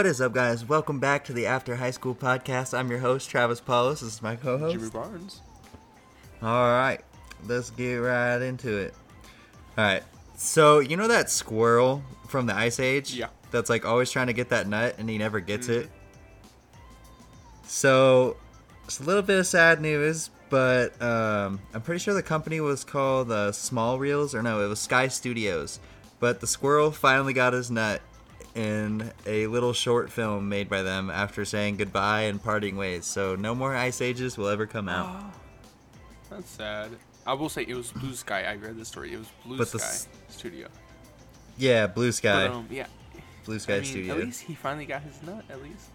What is up, guys? Welcome back to the After High School podcast. I'm your host, Travis Paulus. This is my co host, Jimmy. Barnes. All right, let's get right into it. All right, so you know that squirrel from the Ice Age? Yeah. That's like always trying to get that nut and he never gets Mhm. it. So it's a little bit of sad news, but um, I'm pretty sure the company was called uh, Small Reels, or no, it was Sky Studios. But the squirrel finally got his nut in a little short film made by them after saying goodbye and parting ways. So no more Ice Ages will ever come out. Oh, that's sad. I will say it was Blue Sky. I read the story. It was Blue But the Sky s- Studio. Yeah, Blue Sky. But, um, yeah. Blue Sky I mean, Studio. At least he finally got his nut. At least.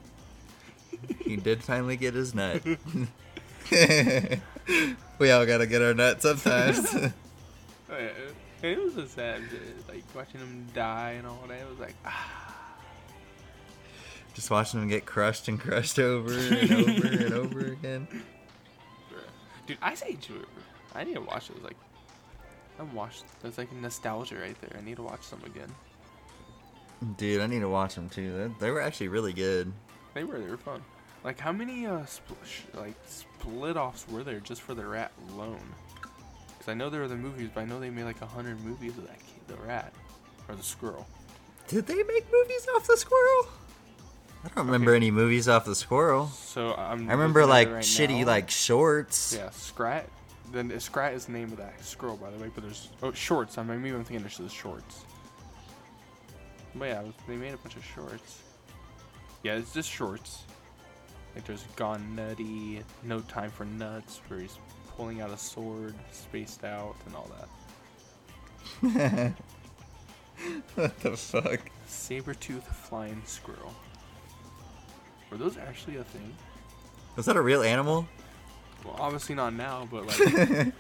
He did finally get his nut. we all gotta get our nut sometimes. Oh, yeah, it- It was a sad, like watching him die and all that. It was like, ah, Just watching him get crushed and crushed over and over and over again. dude. I say, I need to watch those. Like, I'm watched. There's like nostalgia right there. I need to watch them again. Dude, I need to watch them too. They, they were actually really good. They were. They were fun. Like, how many uh, spl- sh- like split offs were there just for the rat alone? Because I know there were the movies, but I know they made like a hundred movies of that kid, the rat or the squirrel. Did they make movies off the squirrel? I don't remember Okay. any movies off the squirrel. So I'm. I remember like right shitty now. like shorts. Yeah, Scrat. Then Scrat is the name of that squirrel, by the way. But there's oh shorts. I mean, maybe I'm thinking there's the shorts. But yeah, they made a bunch of shorts. Yeah, it's just shorts. Like there's Gone Nutty, No Time for Nuts, where he's pulling out a sword, spaced out, and all that. what the fuck? Saber-tooth flying squirrel. Were those actually a thing? Was that a real animal? Well, obviously not now, but like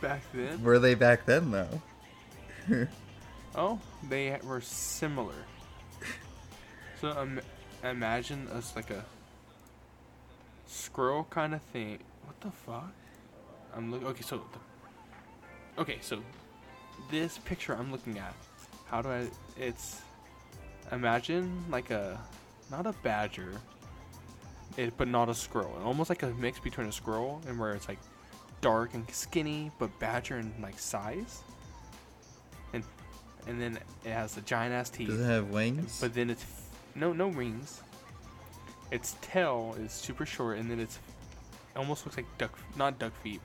back then. were they back then though? Oh, they were similar. So um, imagine us like a squirrel kind of thing. What the fuck? I'm looking. Okay, so the, okay, so this picture I'm looking at. How do I? It's imagine like a not a badger, it but not a squirrel. Almost like a mix between a squirrel and where it's like dark and skinny, but badger in like size. And and then it has the giant ass teeth. Does it have wings? But then it's no no wings. Its tail is super short, and then it's it almost looks like duck, not duck feet.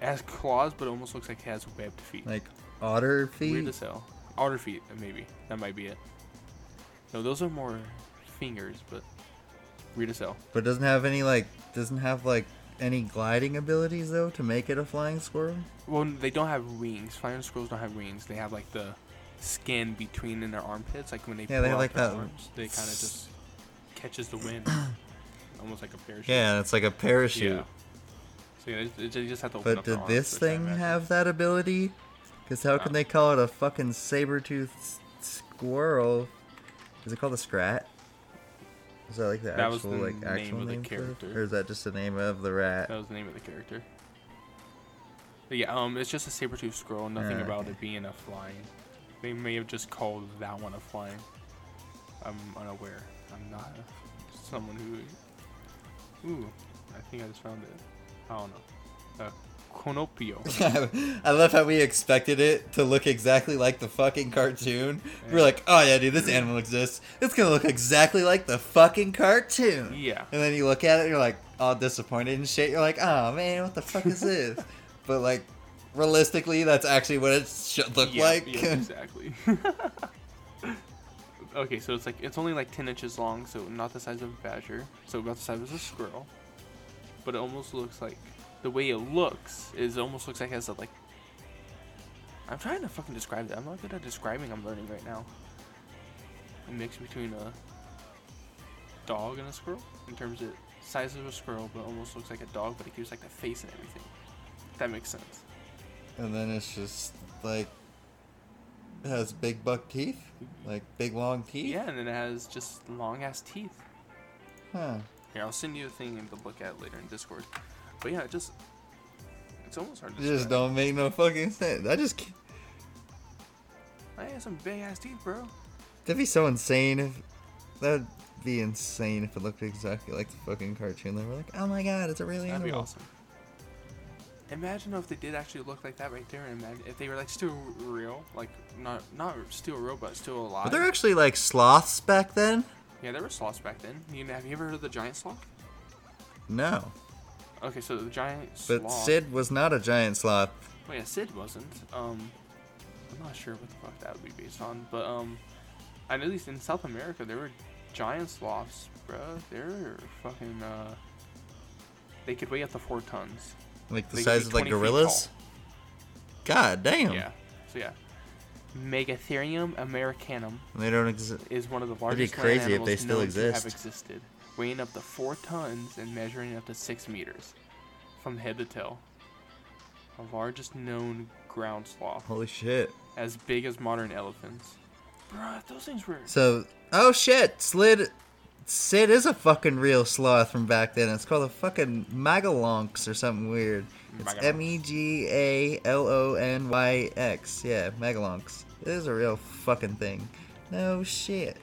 It has claws, but it almost looks like it has webbed feet. like otter feet. Weird feet? as hell. Otter feet, maybe that might be it. No, those are more fingers, but weird as hell. But doesn't have any like doesn't have like any gliding abilities though to make it a flying squirrel? Well, they don't have wings. Flying squirrels don't have wings. They have like the skin between in their armpits, like when they Yeah, they have, like, that arms, they kind of just catches the wind, almost like a parachute. Yeah, it's like a parachute. Yeah. So yeah, they, they just have to But did this thing have that ability? Because how can they call it a fucking saber-toothed squirrel? Is it called a scrat? Is that like the That actual the like name actual of the name for it? character. or is that just the name of the rat? That was the name of the character. But yeah, um, it's just a saber-tooth squirrel. Nothing Ah, about okay. it being a flying. They may have just called that one a flying. I'm unaware. I'm not a, someone who. Ooh, I think I just found it. I don't know. Uh, Cronopio. I love how we expected it to look exactly like the fucking cartoon. We're like, oh yeah, dude, this animal exists. It's gonna look exactly like the fucking cartoon. yeah. And then you look at it, you're like all disappointed and shit. You're like, oh man, what the fuck is this? but like, realistically, that's actually what it should look yeah, like. Yeah, exactly. okay, so it's like it's only like ten inches long, so not the size of a badger, so about the size of a squirrel. But it almost looks like the way it looks is it almost looks like it has a like. I'm trying to fucking describe that. I'm not good at describing. I'm learning right now. A mix between a dog and a squirrel in terms of size of a squirrel, but almost looks like a dog, but it gives like the face and everything. That makes sense. and then it's just like it has big buck teeth, like big long teeth. Yeah, and then it has just long ass teeth. Huh. Here, I'll send you a thing to look at later in Discord. But yeah, it just it's almost hard to It just describe. don't make no fucking sense. I just can't. I have some big ass teeth, bro. That'd be so insane if that'd be insane if it looked exactly like the fucking cartoon. They were like, oh my god, it's a real That'd animal. be awesome. Imagine if they did actually look like that right there, and imagine if they were like still real, like not not still real, but still alive. Were there actually like sloths back then? yeah, there were sloths back then. You know, have you ever heard of the giant sloth? No. Okay, so the giant But sloth. Sid was not a giant sloth. Oh yeah, Sid wasn't. Um, I'm not sure what the fuck that would be based on, but um, I know at least in South America there were giant sloths, bro. They're fucking uh, they could weigh up to four tons. Like the They size of like gorillas? God damn. Yeah. So yeah, Megatherium americanum They don't exist. is one of the largest. It'd be crazy land if they still to have existed, weighing up to four tons and measuring up to six meters from head to tail. The largest known ground sloth, Holy shit. as big as modern elephants. Bruh, those things were. So, oh shit, Slid, Sid is a fucking real sloth from back then. It's called a fucking Megalonyx or something weird. It's M E G A L O N Y X. Yeah, Megalonyx. It is a real fucking thing. No shit.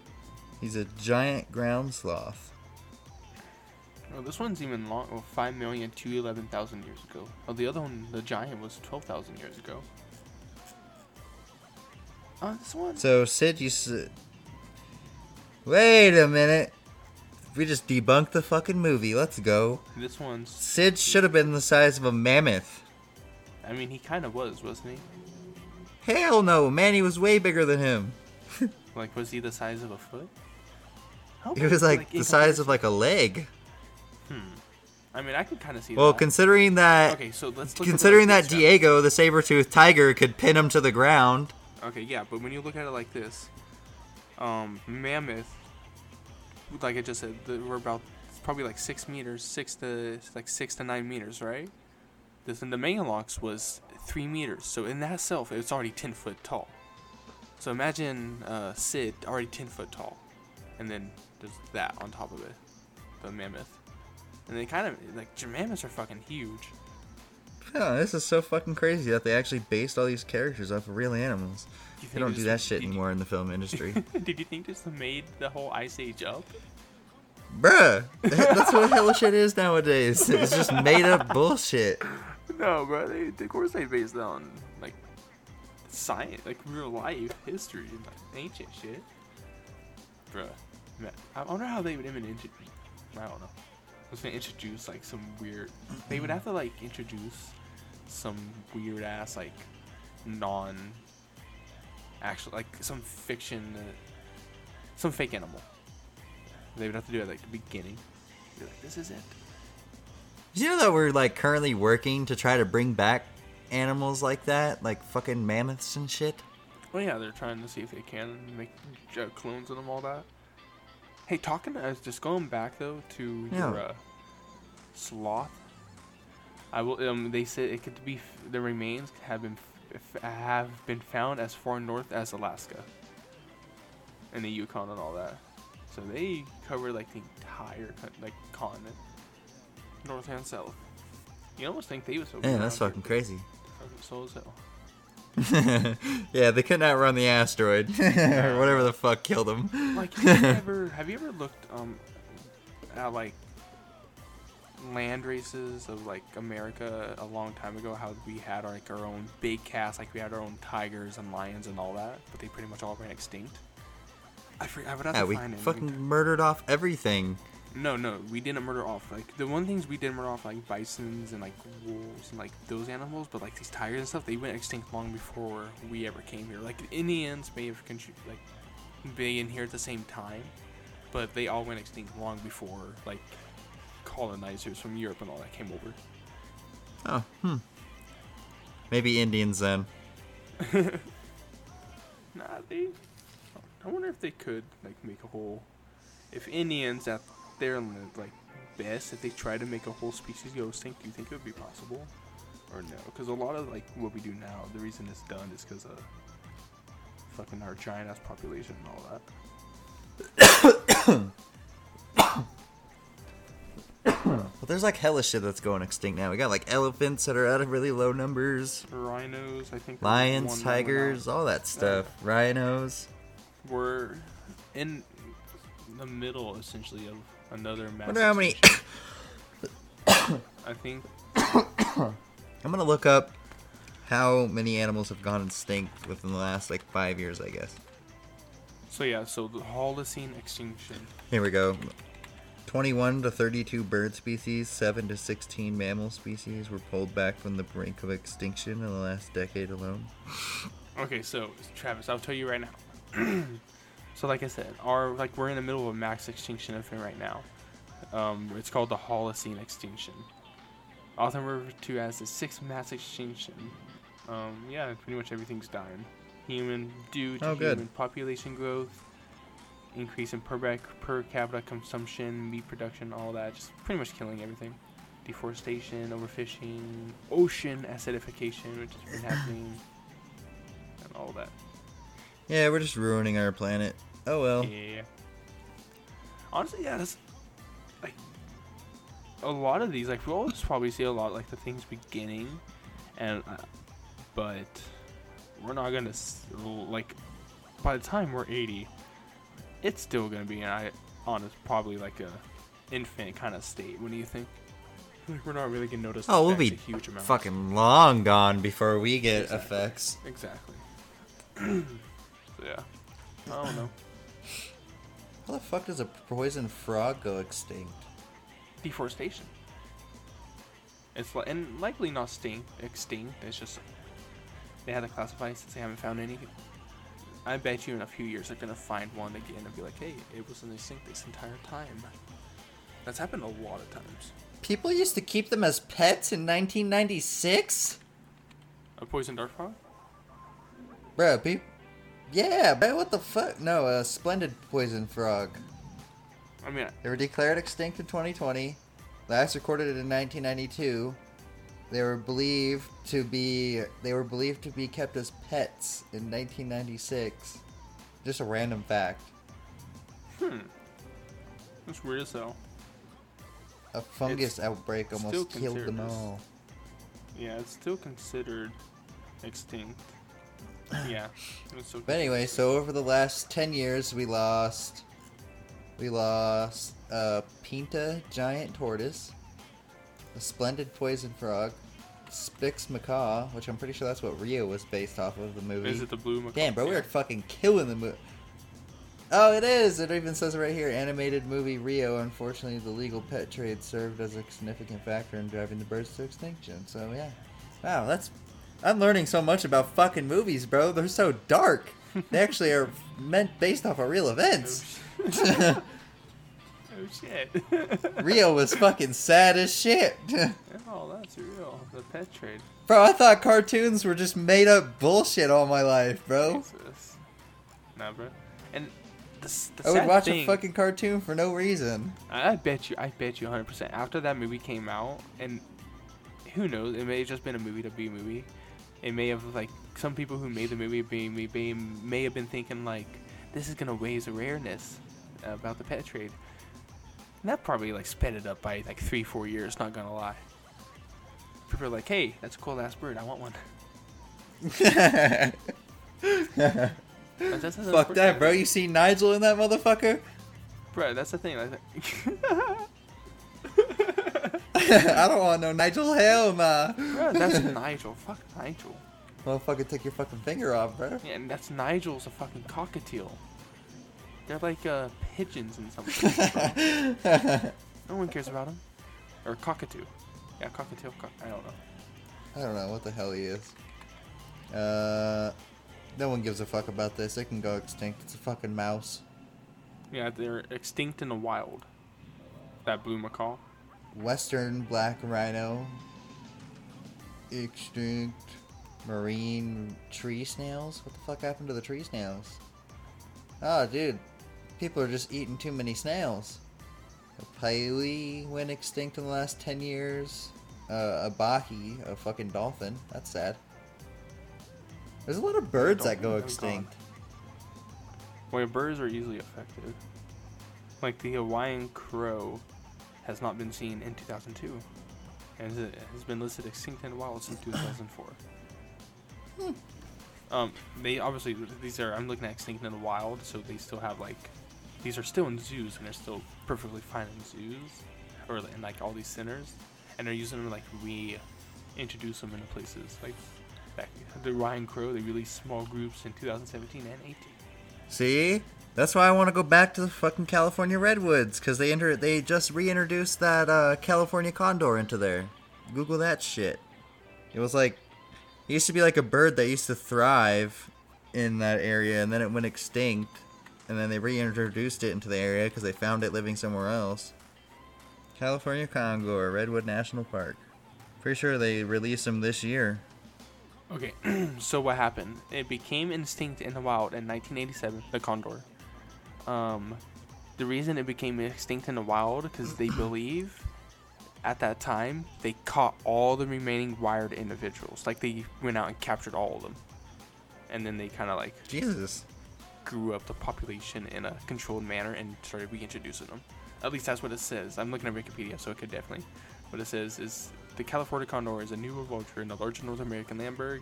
He's a giant ground sloth. Oh, this one's even long. Oh, five million to eleven thousand years ago. Oh, the other one, the giant, was twelve thousand years ago. Oh, this one. So Sid you to. Wait a minute. We just debunked the fucking movie. Let's go. This one's. Sid should have been the size of a mammoth. I mean, he kind of was, wasn't he? Hell no, Manny was way bigger than him. Like, was he the size of a foot? How He was like, in the size of like a leg. I mean, I could kind of see Well, that. considering that, okay, so let's look considering that Diego, the saber-toothed tiger, could pin him to the ground. Okay, yeah, but when you look at it like this, um, mammoth, like I just said, the, we're about probably like six meters, six to like six to nine meters, right? This and the Megalonyx was three meters, so in that itself, it's already ten foot tall. So imagine uh, Sid already ten foot tall, and then there's that on top of it, the mammoth. And they kind of like mammoths are fucking huge. Yeah, this is so fucking crazy that they actually based all these characters off of real animals. You They don't do that shit did you- anymore in the film industry. Did you think this made the whole Ice Age up? Bruh, that's what hell shit is nowadays. It's just made up bullshit. No, bro. They, of course, they based it on like science, like real life history, like, ancient shit. Bruh, I wonder how they would even introduce. I don't know. I was gonna introduce like some weird. They would have to like introduce some weird ass like non. Actual like some fiction, uh, some fake animal. They would have to do it like the beginning. Be like, this is it. Did you know that we're like currently working to try to bring back animals like that, like fucking mammoths and shit? Well, yeah, they're trying to see if they can make uh, clones of them, all that. Hey, talking, uh, just going back though to your uh, sloth. I will. Um, they said it could be f- the remains have been f- f- have been found as far north as Alaska, and the Yukon and all that. So they cover like the entire like continent, north and south. You almost think they was so. Yeah, that's fucking crazy. Fucking so as hell. yeah, they couldn't outrun the asteroid or whatever the fuck killed them. Like, have you ever have you ever looked um at like land races of like America a long time ago? How we had like our own big cast, like we had our own tigers and lions and all that, but they pretty much all ran extinct. I for, I would have Yeah, to we find it. fucking murdered off everything. No, no, we didn't murder off. Like the one things we did murder off, like bisons and like wolves and like those animals, but like these tigers and stuff, they went extinct long before we ever came here. Like Indians may have contri- like been in here at the same time, but they all went extinct long before like colonizers from Europe and all that came over. Oh, hmm. Maybe Indians then. Nah, they. I wonder if they could like make a whole. If Indians at their like best, if they try to make a whole species go extinct, do you think it would be possible, or no? Because a lot of like what we do now, the reason it's done is because of fucking our giant ass population and all that. Well, there's like hella shit that's going extinct now. We got like elephants that are at really low numbers, Rhinos, I think. lions, one that went out. tigers, all that stuff. Rhinos. We're in the middle, essentially, of another mass. Wonder how many. I think I'm gonna look up how many animals have gone extinct within the last like five years, I guess. so. Yeah. So the Holocene extinction. Here we go. 21 to 32 bird species, 7 to 16 mammal species were pulled back from the brink of extinction in the last decade alone. Okay, so Travis, I'll tell you right now. so, like I said, our like we're in the middle of a max extinction event right now. Um, it's called the Holocene extinction, often referred to as the sixth mass extinction. Um, yeah, pretty much everything's dying. Human due to Oh, human population growth, increase in per, per capita consumption, meat production, all that, just pretty much killing everything. Deforestation, overfishing, ocean acidification, which has been happening, and all that. Yeah, we're just ruining our planet. Oh well. Yeah. Honestly, yeah, that's like a lot of these. Like we'll always probably see a lot like the things beginning, and uh, but we're not gonna like by the time we're eighty, it's still gonna be an I honest probably like a infant kind of state. What do you think? Like we're not really gonna notice. Oh, we'll be a huge amount. Fucking long gone before we get Exactly. effects. Exactly. yeah, I don't know. How the fuck does a poison frog go extinct? deforestation. It's like and likely not sting, extinct. It's just they had to classify since they haven't found any. I bet you in a few years they're gonna find one again and be like, "Hey, it was an extinct this entire time." That's happened a lot of times. People used to keep them as pets in 1996? A poison dart frog? Bro, peop Yeah, but what the fuck? No, a splendid poison frog. I mean, They were declared extinct in 2020. Last recorded in 1992. They were believed to be they were believed to be kept as pets in 1996. Just a random fact. hmm, that's weird as hell. A fungus outbreak almost killed them all. Yeah, it's still considered extinct. Yeah. It's But anyway, so over the last 10 years, we lost. We lost a Pinta giant tortoise, a splendid poison frog, Spix macaw, which I'm pretty sure that's what Rio was based off of the movie. Is it the blue macaw? Damn, bro, we are fucking killing the movie. Oh, it is. It even says right here. Animated movie Rio. Unfortunately, the legal pet trade served as a significant factor in driving the birds to extinction. So yeah, wow, that's. I'm learning so much about fucking movies, bro. They're so dark. They actually are meant based off of real events. Oh, oh shit. Rio was fucking sad as shit. Oh, that's real. The pet trade. bro, I thought cartoons were just made up bullshit all my life, bro. Jesus. Nah, bro. And the, the I would watch thing, a fucking cartoon for no reason. I I bet you, I bet you 100%. After that movie came out, and who knows, it may have just been a movie to be a movie. It may have, like, some people who made the movie may, may, may, may have been thinking, like, this is to raise awareness about the pet trade. And that probably, like, sped it up by, like, three, four years, not gonna lie. People are like, hey, that's a cool ass bird, I want one. That's- that's Fuck that, bro. You see Nigel in that motherfucker? Bro, that's the thing. Like, I don't want no Nigel. Hell nah. bro, that's Nigel. Fuck Nigel. Motherfucker, take your fucking finger off, bro. Yeah, and that's Nigel's a fucking cockatiel. They're like uh, pigeons and something. no one cares about them. Or cockatoo. Yeah, cockatiel. Cock- I don't know. I don't know what the hell he is. Uh, no one gives a fuck about this. It can go extinct. It's a fucking mouse. Yeah, they're extinct in the wild. That blue macaw. Western black rhino. Extinct. Marine tree snails. What the fuck happened to the tree snails? Oh, dude. People are just eating too many snails. A Paiui went extinct in the last 10 years. Uh, a baiji, a fucking dolphin. That's sad. There's a lot of birds that go extinct. Well, birds are easily affected. Like the Hawaiian crow has not been seen in 2002. And has been listed extinct in the wild since 2004. Um, they obviously these are I'm looking at extinct in the wild, so they still have like these are still in zoos and they're still perfectly fine in zoos or in like all these centers, and they're using them to, like reintroduce them into places like back the Ryan Crow. They released small groups in 2017 and 18. See, that's why I want to go back to the fucking California redwoods because they enter they just reintroduced that uh, California condor into there. Google that shit. It was like it used to be like a bird that used to thrive in that area, and then it went extinct, and then they reintroduced it into the area because they found it living somewhere else. California condor, Redwood National Park. Pretty sure they released them this year. Okay, so what happened? It became extinct in the wild in 1987. The condor. Um, the reason it became extinct in the wild because they believe at that time they caught all the remaining wired individuals. Like they went out and captured all of them, and then they kind of like Jesus. grew up the population in a controlled manner and started reintroducing them. At least that's what it says. I'm looking at Wikipedia, so it could definitely. What it says is the California condor is a New World vulture in the larger North American land bird.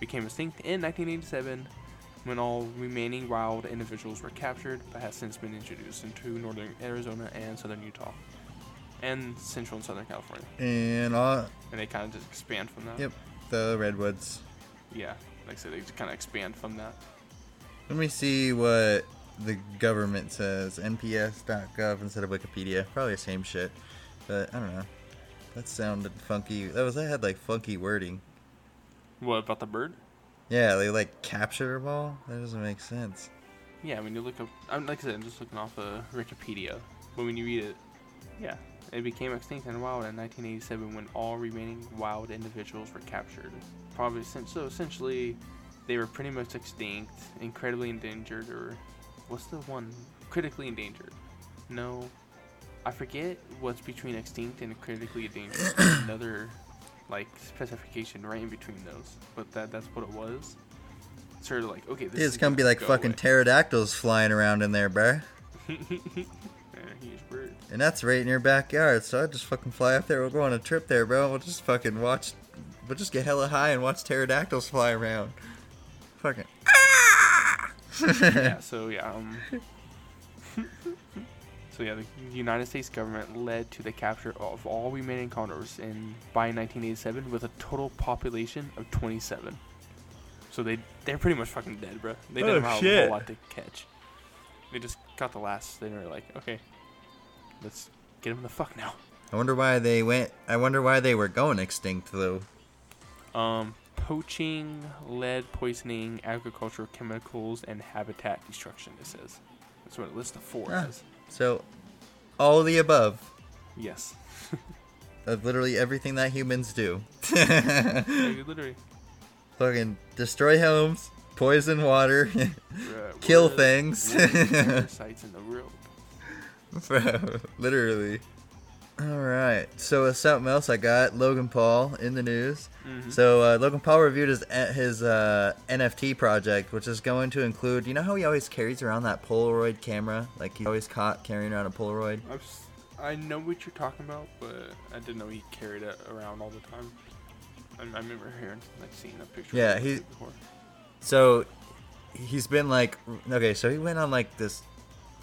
Became extinct in 1987 when all remaining wild individuals were captured, but has since been introduced into northern Arizona and southern Utah, and central and southern California. And uh, And they kind of just expand from that. yep, the redwoods. Yeah, like I said, they just kind of expand from that. Let me see what the government says. NPS.gov instead of Wikipedia. Probably the same shit. But I don't know. That sounded funky. That was that had like funky wording. What about the bird? Yeah, they like capture them all. That doesn't make sense. Yeah, when you look up, I'm like I said, I'm just looking off of Wikipedia. But when you read it, yeah, it became extinct in the wild in 1987 when all remaining wild individuals were captured. Probably since so essentially, they were pretty much extinct, incredibly endangered, or what's the one? Critically endangered. No, I forget what's between extinct and critically endangered. Another like specification right in between those, but that that's what it was. Sort of like okay, this it's is gonna be like go fucking away. pterodactyls flying around in there, bro. And that's right in your backyard, so I just fucking fly up there. We'll go on a trip there, bro. We'll just fucking watch. We'll just get hella high and watch pterodactyls fly around. Fucking. yeah, so yeah, um, so yeah, the United States government led to the capture of all remaining condors in by 1987 with a total population of 27. So they they're pretty much fucking dead, bro. They Oh, didn't have a whole lot to catch. They just caught the last. They were like, okay, let's get them the fuck now. I wonder why they went. I wonder why they were going extinct though. Um, poaching, lead poisoning, agricultural chemicals, and habitat destruction. It says that's what it lists the four Ah. as. So, all of the above Yes. of literally everything that humans do. Literally. Fucking destroy homes, poison water, Bruh, Kill things. what are the parasites in the world. bro. Literally. All right. So uh, something else I got Logan Paul in the news. Mhm. So uh, Logan Paul reviewed his his uh, NFT project, which is going to include. You know how he always carries around that Polaroid camera? Like he's always caught carrying around a Polaroid. I've, I know what you're talking about, but I didn't know he carried it around all the time. I, I remember hearing, like, seeing a picture. Yeah, he- before. So he's been like okay, so he went on like this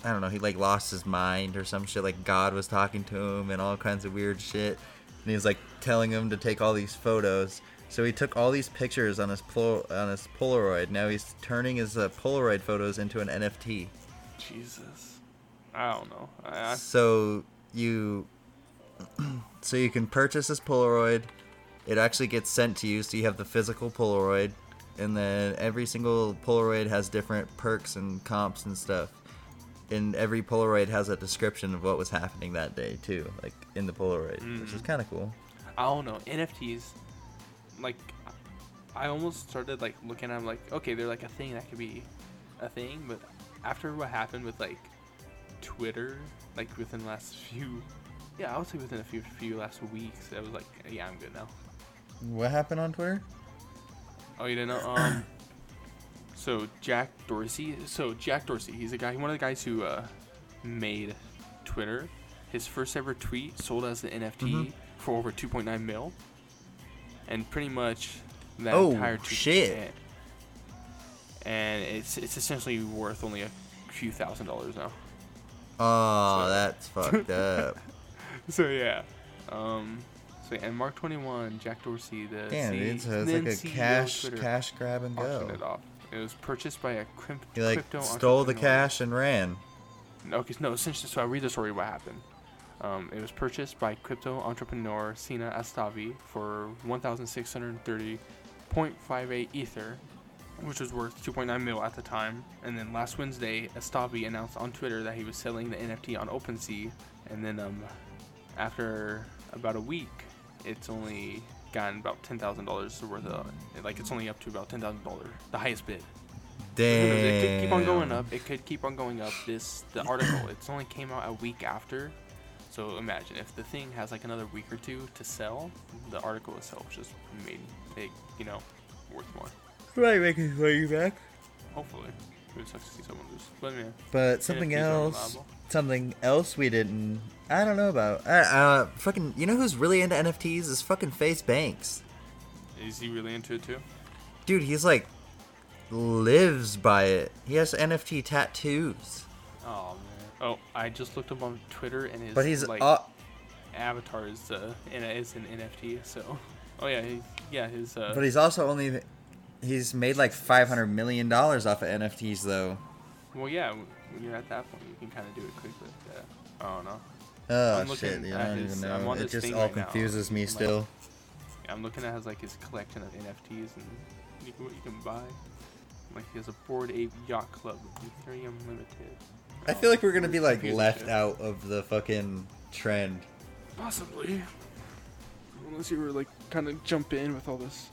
I don't know, he like lost his mind or some shit like God was talking to him and all kinds of weird shit. And he was like telling him to take all these photos. So he took all these pictures on his pol- on his Polaroid. Now he's turning his uh, Polaroid photos into an NFT. Jesus. I don't know. I, I, So you so you can purchase this Polaroid. It actually gets sent to you, so you have the physical Polaroid, and then every single Polaroid has different perks and comps and stuff. And every Polaroid has a description of what was happening that day too, like in the Polaroid, which is Mhm. kind of cool. I don't know. NFTs, like, I almost started like looking at them like, okay, they're like a thing that could be a thing, but after what happened with like Twitter, like within the last few, yeah, I would say within a few few last weeks, I was like, yeah, I'm good now. What happened on Twitter? Oh, you didn't know? Um, so Jack Dorsey. So Jack Dorsey, he's a guy, one of the guys who uh, made Twitter. His first ever tweet sold as an NFT Mhm. for over 2.9 mil, and pretty much that Oh, entire tweet. shit. And it's it's essentially worth only a few thousand dollars now. Oh, So- that's fucked up. So yeah. Um. So yeah, and Mark Twenty One, Jack Dorsey, the Damn, C- so it's like a CEO cash Twitter, cash grab and go. it off. It was purchased by a crypt- He like crypto stole the cash and ran. Okay, no, essentially, so I'll read the story what happened. Um, it was purchased by crypto entrepreneur Sina Estavi for 1,630.58 Ether, which was worth 2.9 mil at the time. And then last Wednesday, Astavi announced on Twitter that he was selling the NFT on OpenSea. And then um, after about a week, it's only gotten about $10,000 worth of, like it's only up to about $10,000, the highest bid. Knows, It could keep on going up. It could keep on going up. This the article. It's only came out a week after. So imagine if the thing has like another week or two to sell, the article itself just made it, you know, worth more. Right, make his way back. Hopefully, it would to see someone lose. But something NFTs else, something else we didn't. I don't know about. Uh, uh, fucking. You know who's really into NFTs is fucking FaZe Banks. is he really into it too? Dude, he's like lives by it. He has NFT tattoos. Oh man. Oh, I just looked up on Twitter and his But he's like uh, avatar is uh is an NFT. So, oh yeah, he, yeah his uh. but he's also only he's made like 500 million dollars off of NFTs though. well, yeah, when you're at that point, you can kind of do it quickly. Yeah. I don't know. Oh I'm shit, dude, at I don't his- even know. It just thing all right now. confuses me Like- still. Yeah, I'm looking at his like his collection of NFTs and you can, what you can buy. Like he has a Bored Ape Yacht Club with Ethereum Limited. I feel like we're gonna be like left out of the fucking trend. Possibly. Unless you were like kind of jump in with all this,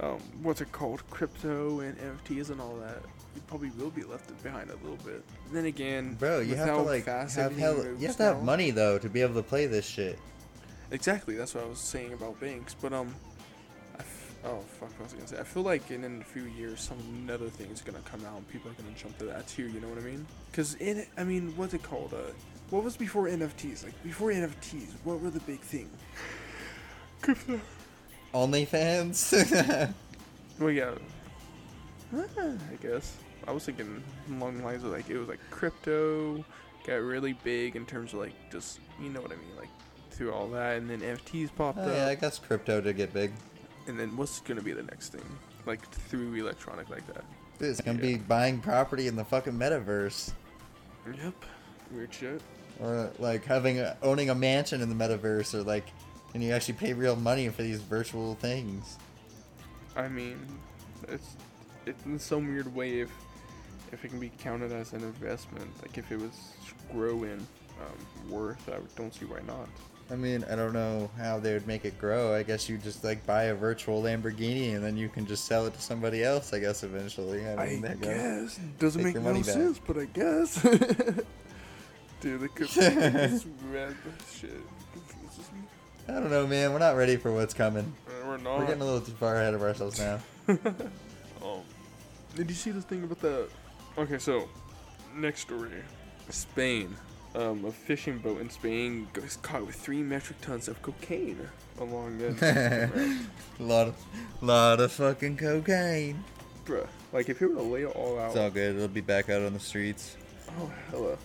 um, what's it called, crypto and NFTs and all that. You probably will be left behind a little bit. Then again, Bro, you have to like have everything hell, you have to have now- money though to be able to play this shit. Exactly, that's what I was saying about banks. But um, I f- oh fuck, what was I gonna say? I feel like in, in a few years, some another thing is gonna come out, and people are gonna jump to that too. You know what I mean? Cause in, I mean, what's it called? Uh, what was before NFTs? Like before NFTs, what were the big thing? Crypto. OnlyFans. Well, yeah. Ah, I guess I was thinking along the lines of like it was like crypto got really big in terms of like just you know what I mean, like through all that, and then NFTs popped oh, up. yeah, I guess crypto to get big. And then what's gonna be the next thing? Like through electronic like that. Dude, it's gonna Yeah. be buying property in the fucking metaverse, Yep. Weird shit. or like having a, owning a mansion in the metaverse, or like, can you actually pay real money for these virtual things? I mean, it's it's in some weird way if if it can be counted as an investment. Like if it was growing um, worth, I don't see why not. I mean, I don't know how they would make it grow. I guess you just like buy a virtual Lamborghini and then you can just sell it to somebody else. I guess eventually. I mean, there you go. guess doesn't Take make no back. sense, but I guess. Dude, the this red shit. I don't know, man. We're not ready for what's coming. We're not. We're getting a little too far ahead of ourselves now. Um, did you see this thing about the? Okay, so next story, Spain. Um, a fishing boat in Spain gets caught with three metric tons of cocaine along the lot of, lot of fucking cocaine. Bruh, like if you were to lay it all out, It's all good. It'll be back out on the streets. oh hella,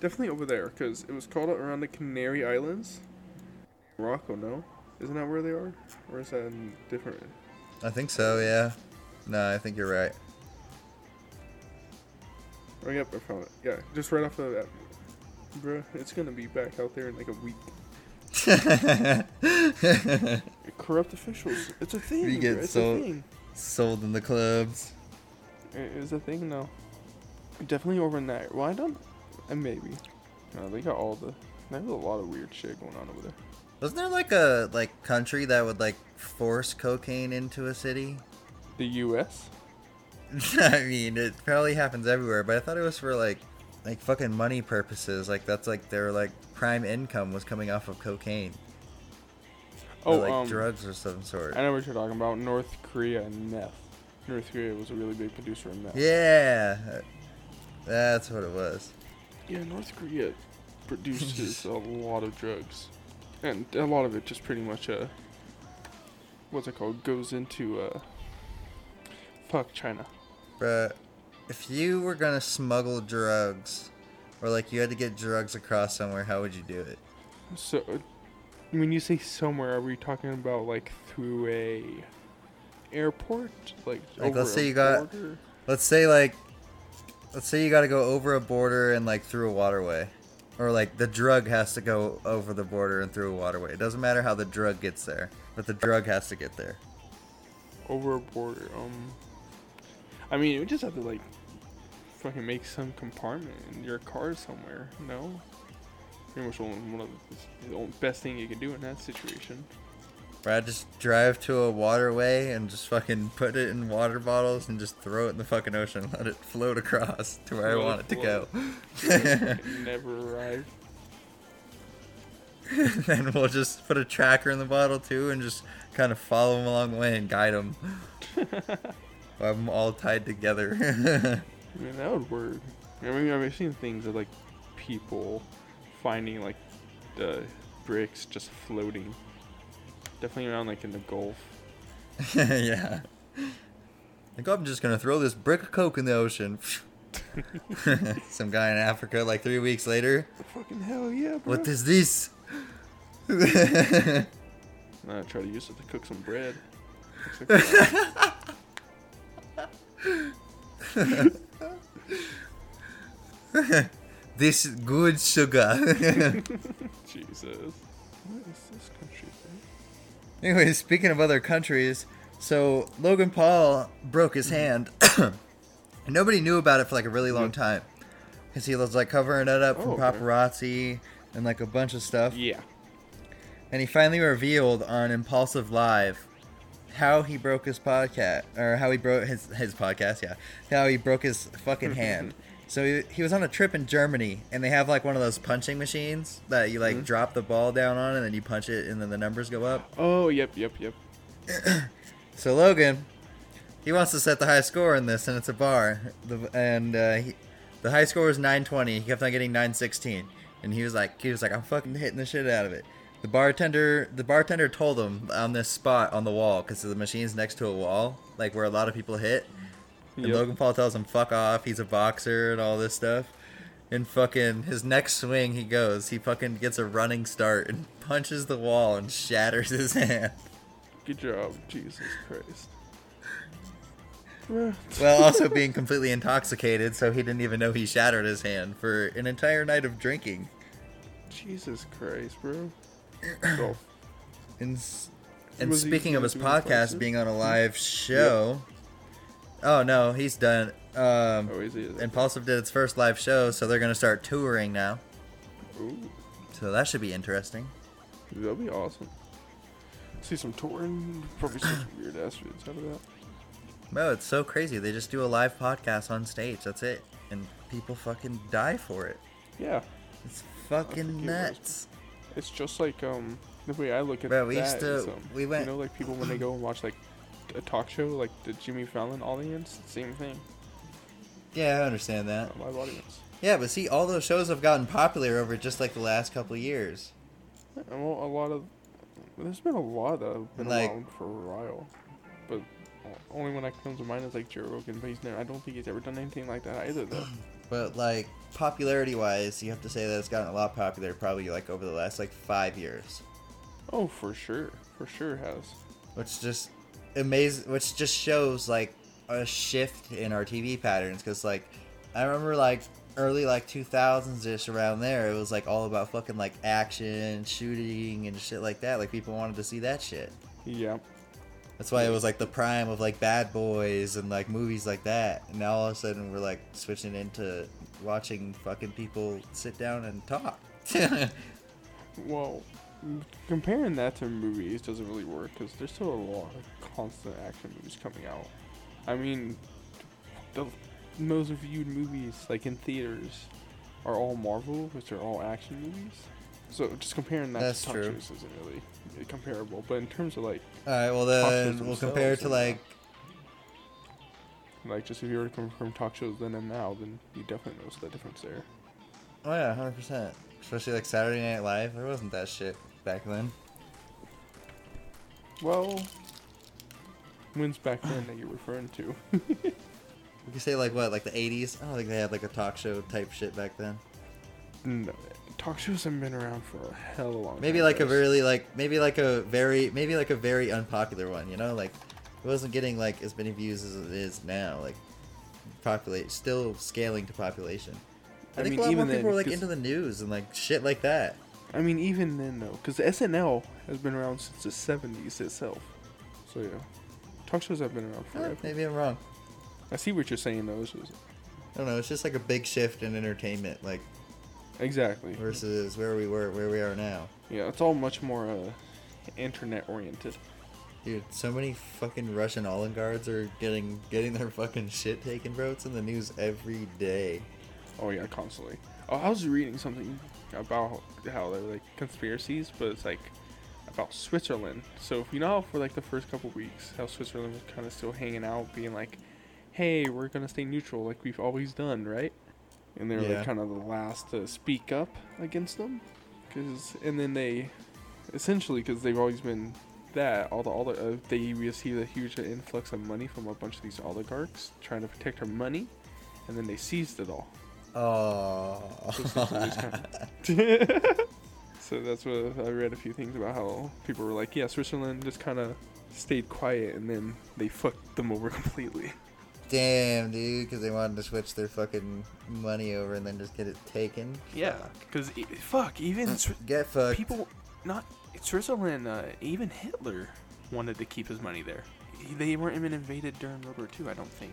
definitely over there, cause it was caught around the Canary Islands. Morocco, no, isn't that where they are, or is that in different? I think so. Yeah. No, I think you're right. Oh yep, I found it. Yeah, just right off of that. Bruh, it's gonna be back out there in like a week. Corrupt officials. It's a thing. We get it's so- a thing. Sold in the clubs. It is a thing now. Definitely overnight. Well, I don't. And maybe. No, they got all the. There's a lot of weird shit going on over there. Wasn't there like a like country that would like force cocaine into a city? The U.S. I mean, it probably happens everywhere, but I thought it was for like like fucking money purposes. Like that's like their like prime income was coming off of cocaine. Or, Oh, like um, drugs or some sort. I know what you're talking about. North Korea and meth. North Korea was a really big producer of meth. Yeah, that's what it was. Yeah, North Korea produces a lot of drugs, and a lot of it just pretty much uh, what's it called? Goes into uh, fuck China. But if you were gonna smuggle drugs or like you had to get drugs across somewhere, how would you do it? So, when you say somewhere, are we talking about like through a airport, like, Like, let's say you got- Let's say like, let's say you got to go over a border and like through a waterway, or like the drug has to go over the border and through a waterway. It doesn't matter how the drug gets there, but the drug has to get there. over a border. Um, I mean, you just have to like fucking make some compartment in your car somewhere. No, pretty much one of the, best thing you can do in that situation. Or I just drive to a waterway and just fucking put it in water bottles and just throw it in the fucking ocean, let it float across to where I want it it to go. Never arrive. then we'll just put a tracker in the bottle too and just kind of follow them along the way and guide them. I'm all tied together. I mean, that would work. I mean, I've seen things of like people finding like the bricks just floating, definitely around like in the Gulf. yeah. Like, I'm just gonna throw this brick of coke in the ocean. Some guy in Africa, like three weeks later. The fucking hell yeah, bro! What is this? I try to use it to cook some bread. This good sugar. Jesus. What is this country thing? Anyway, speaking of other countries, so Logan Paul broke his hand. and nobody knew about it for like a really long time. Because he was like covering it up from Oh, okay. paparazzi and like a bunch of stuff. Yeah. And he finally revealed on Impulsive Live how he broke his podcast, or how he broke his, his podcast, yeah. How he broke his fucking hand. So he, he was on a trip in Germany, and they have like one of those punching machines that you like Mhm. drop the ball down on, and then you punch it, and then the numbers go up. Oh, yep, yep, yep. So Logan, he wants to set the high score in this, and it's a bar. The, and uh, he, the high score was 920. He kept on getting 916, and he was like, he was like, I'm fucking hitting the shit out of it. The bartender, the bartender told him on this spot on the wall, because the machine's next to a wall, like where a lot of people hit. And Yep. Logan Paul tells him, "Fuck off." He's a boxer and all this stuff. And fucking his next swing, he goes. He fucking gets a running start and punches the wall and shatters his hand. Good job, Jesus Christ. Well, also being completely intoxicated, so he didn't even know he shattered his hand for an entire night of drinking. Jesus Christ, bro. And, and speaking of his podcast being on a live show, oh no, he's done. Um, oh, is he? Impulsive did its first live show, so they're gonna start touring now. Ooh, So that should be interesting. that'd be awesome. See some touring, probably some weird ass vids out of that. No, it's so crazy. They just do a live podcast on stage. That's it, and people fucking die for it. Yeah, It's fucking nuts. it's just like um the way I look at Bro, we that used to- is, um, we went- You know, like people when they go and watch like a talk show, like the Jimmy Fallon audience, same thing. Yeah, I understand that. A live audience. Yeah, but see, all those shows have gotten popular over just like the last couple of years. Well, a lot of there's been a lot that have been Like- around for a while, but only one that comes to mind is like Joe Rogan. But he's never. I don't think he's ever done anything like that either, though. But like popularity wise, you have to say that it's gotten a lot popular probably like over the last like five years, oh, for sure, for sure has. which just amazing. Which just shows like a shift in our TV patterns. Because like I remember like early like 2000s ish around there, it was like all about fucking like action, shooting, and shit like that. Like people wanted to see that shit. Yeah. That's why it was like the prime of like Bad Boys and like movies like that. And now all of a sudden we're like switching into watching fucking people sit down and talk. Well, comparing that to movies doesn't really work because there's still a lot constant action movies coming out. I mean, the most viewed movies, like in theaters, are all Marvel, which are all action movies. So just comparing that That's to talk true. shows isn't really comparable. But in terms of like, all right, well then we'll compare it to like like just if you were to come from talk shows then and now, then you definitely notice the difference there. oh yeah, hundred percent. Especially like Saturday Night Live. There wasn't that shit back then. Well, when's back then that you're referring to? We could say like what, like the '80s. I don't think they had like a talk show type shit back then. no, talk shows haven't been around for a hell of a long Maybe time, like a really like maybe like a very maybe like a very unpopular one. You know, like it wasn't getting like as many views as it is now. Like populate still scaling to population. I, I think mean, a lot even more people then, were like into the news and like shit like that. I mean, even then though, because SNL has been around since the '70s itself. So yeah, talk shows have been around Eh, forever. maybe I'm wrong. I see what you're saying though. It's just, I don't know. It's just like a big shift in entertainment, like exactly. versus where we were, where we are now. Yeah, it's all much more uh, internet oriented. Dude, so many fucking Russian oligarchs are getting getting their fucking shit taken, bro. It's in the news every day. Oh yeah, constantly. Oh, I was reading something about how they're like conspiracies, but it's like about Switzerland. So if you know how for like the first couple weeks, how Switzerland was kind of still hanging out, being like, "Hey, we're gonna stay neutral, like we've always done, right?" And they're Yeah. like kind of the last to speak up against them, because and then they, essentially, because they've always been that all the all the uh, they received a huge influx of money from a bunch of these oligarchs trying to protect their money, and then they seized it all. Oh. So so that's what I read a few things about how people were like, yeah, Switzerland just kind of stayed quiet and then they fucked them over completely. Damn, dude, because they wanted to switch their fucking money over and then just get it taken. Yeah, because fuck, even Get fucked. people, not Switzerland, uh, even Hitler wanted to keep his money there. They weren't even invaded during World War II, I don't think.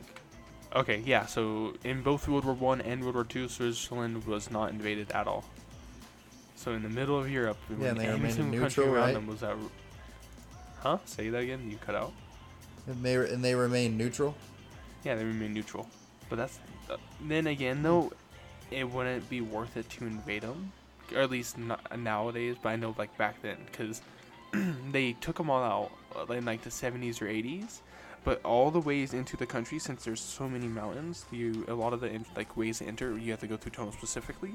Okay, yeah. So in both World War One and World War Two, Switzerland was not invaded at all. So in the middle of Europe, Yeah, they every single neutral, country around right? them was at. Huh? Say that again. You cut out. And they, and they remain neutral. Yeah, they remain neutral. But that's uh, then again though, it wouldn't be worth it to invade them, or at least not nowadays. But I know like back then, because they took them all out uh, in like the 70s or 80s. But all the ways into the country, since there's so many mountains, you a lot of the in, like ways to enter, you have to go through tunnels specifically.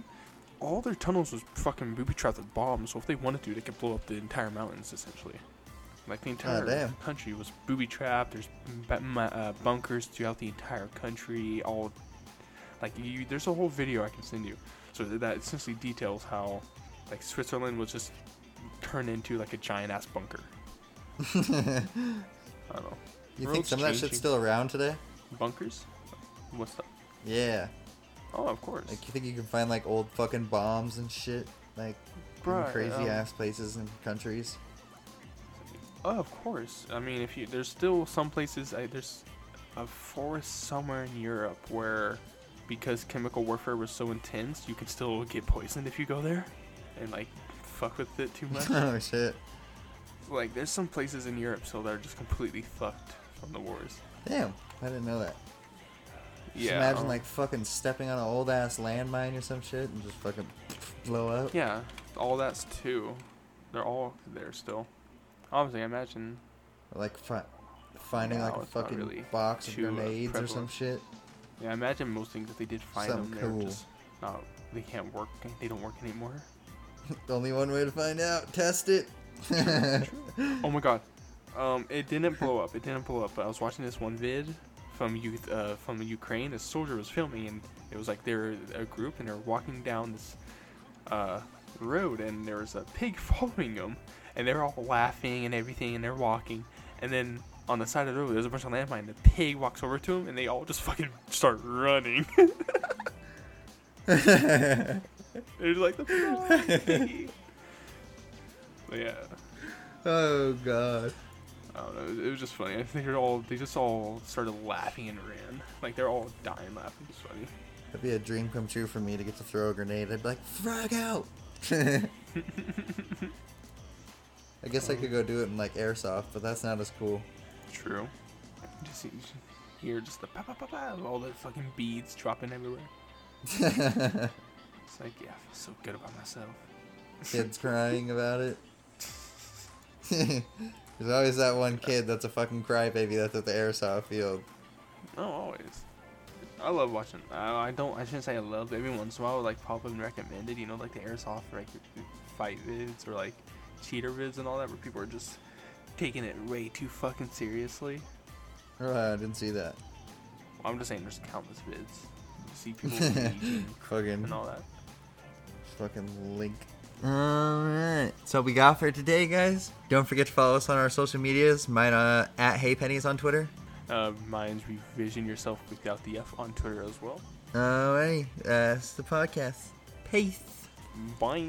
All their tunnels was fucking booby trapped with bombs. So if they wanted to, they could blow up the entire mountains essentially. Like the entire damn. country was booby trapped. There's uh, bunkers throughout the entire country. All like you, there's a whole video I can send you. So that- that essentially details how like Switzerland was just turned into like a giant ass bunker. I don't know. You think World's some of that shit's still around today? Bunkers? What's that? Yeah. Oh, of course. Like, you think you can find like old fucking bombs and shit, like in Bruh, crazy um, ass places and countries? Oh, of course. I mean, if you there's still some places. I, there's a forest somewhere in Europe where, because chemical warfare was so intense, you could still get poisoned if you go there, and like fuck with it too much. oh shit! like, there's some places in Europe still that are just completely fucked from the wars. Damn, I didn't know that. Just yeah. imagine um, like fucking stepping on an old ass landmine or some shit and just fucking blow up. Yeah, all that's too. They're all there still. Obviously, I imagine. Like fi- finding No, like a fucking really box of grenades or some shit. Yeah, I imagine most things if they did find Something them, they're cool. just not. They can't work. They don't work anymore. Only one way to find out. Test it. Oh my god. Um, it didn't blow up. It didn't blow up. But I was watching this one vid from youth uh, from Ukraine. A soldier was filming, and it was like they're a group, and they're walking down this uh, road, and there was a pig following them, and they're all laughing and everything, and they're walking, and then on the side of the road, there's a bunch of landmine. And the pig walks over to him, and they all just fucking start running. They're like the yeah. oh god. I don't know. It was just funny. I think they're all they just all started laughing and ran. Like they're all dying laughing. It's funny. That'd be a dream come true for me to get to throw a grenade. I'd be like, frag out. I guess I could go do it in like airsoft, but that's not as cool. True. Just, just hear just the pa pa pa pa of all the fucking beads dropping everywhere. It's like yeah, I feel so good about myself. Kids crying about it. There's always that one kid that's a fucking crybaby that's at the airsoft field. Oh, always. I love watching. I, I don't. I shouldn't say I love. but Every once in a while, like pop up and recommended. You know, like the airsoft like fight vids or like cheater vids and all that, where people are just taking it way too fucking seriously. Oh, I didn't see that. I'm just saying, there's countless vids. You see people Fucking and all that. fucking link. Alright. So we got for today, guys. Don't forget to follow us on our social medias. Mine uh, at Hey Pennies on Twitter. Uh, mine's revision yourself without the F on Twitter as well. Alright. That's the podcast. Peace. Bye.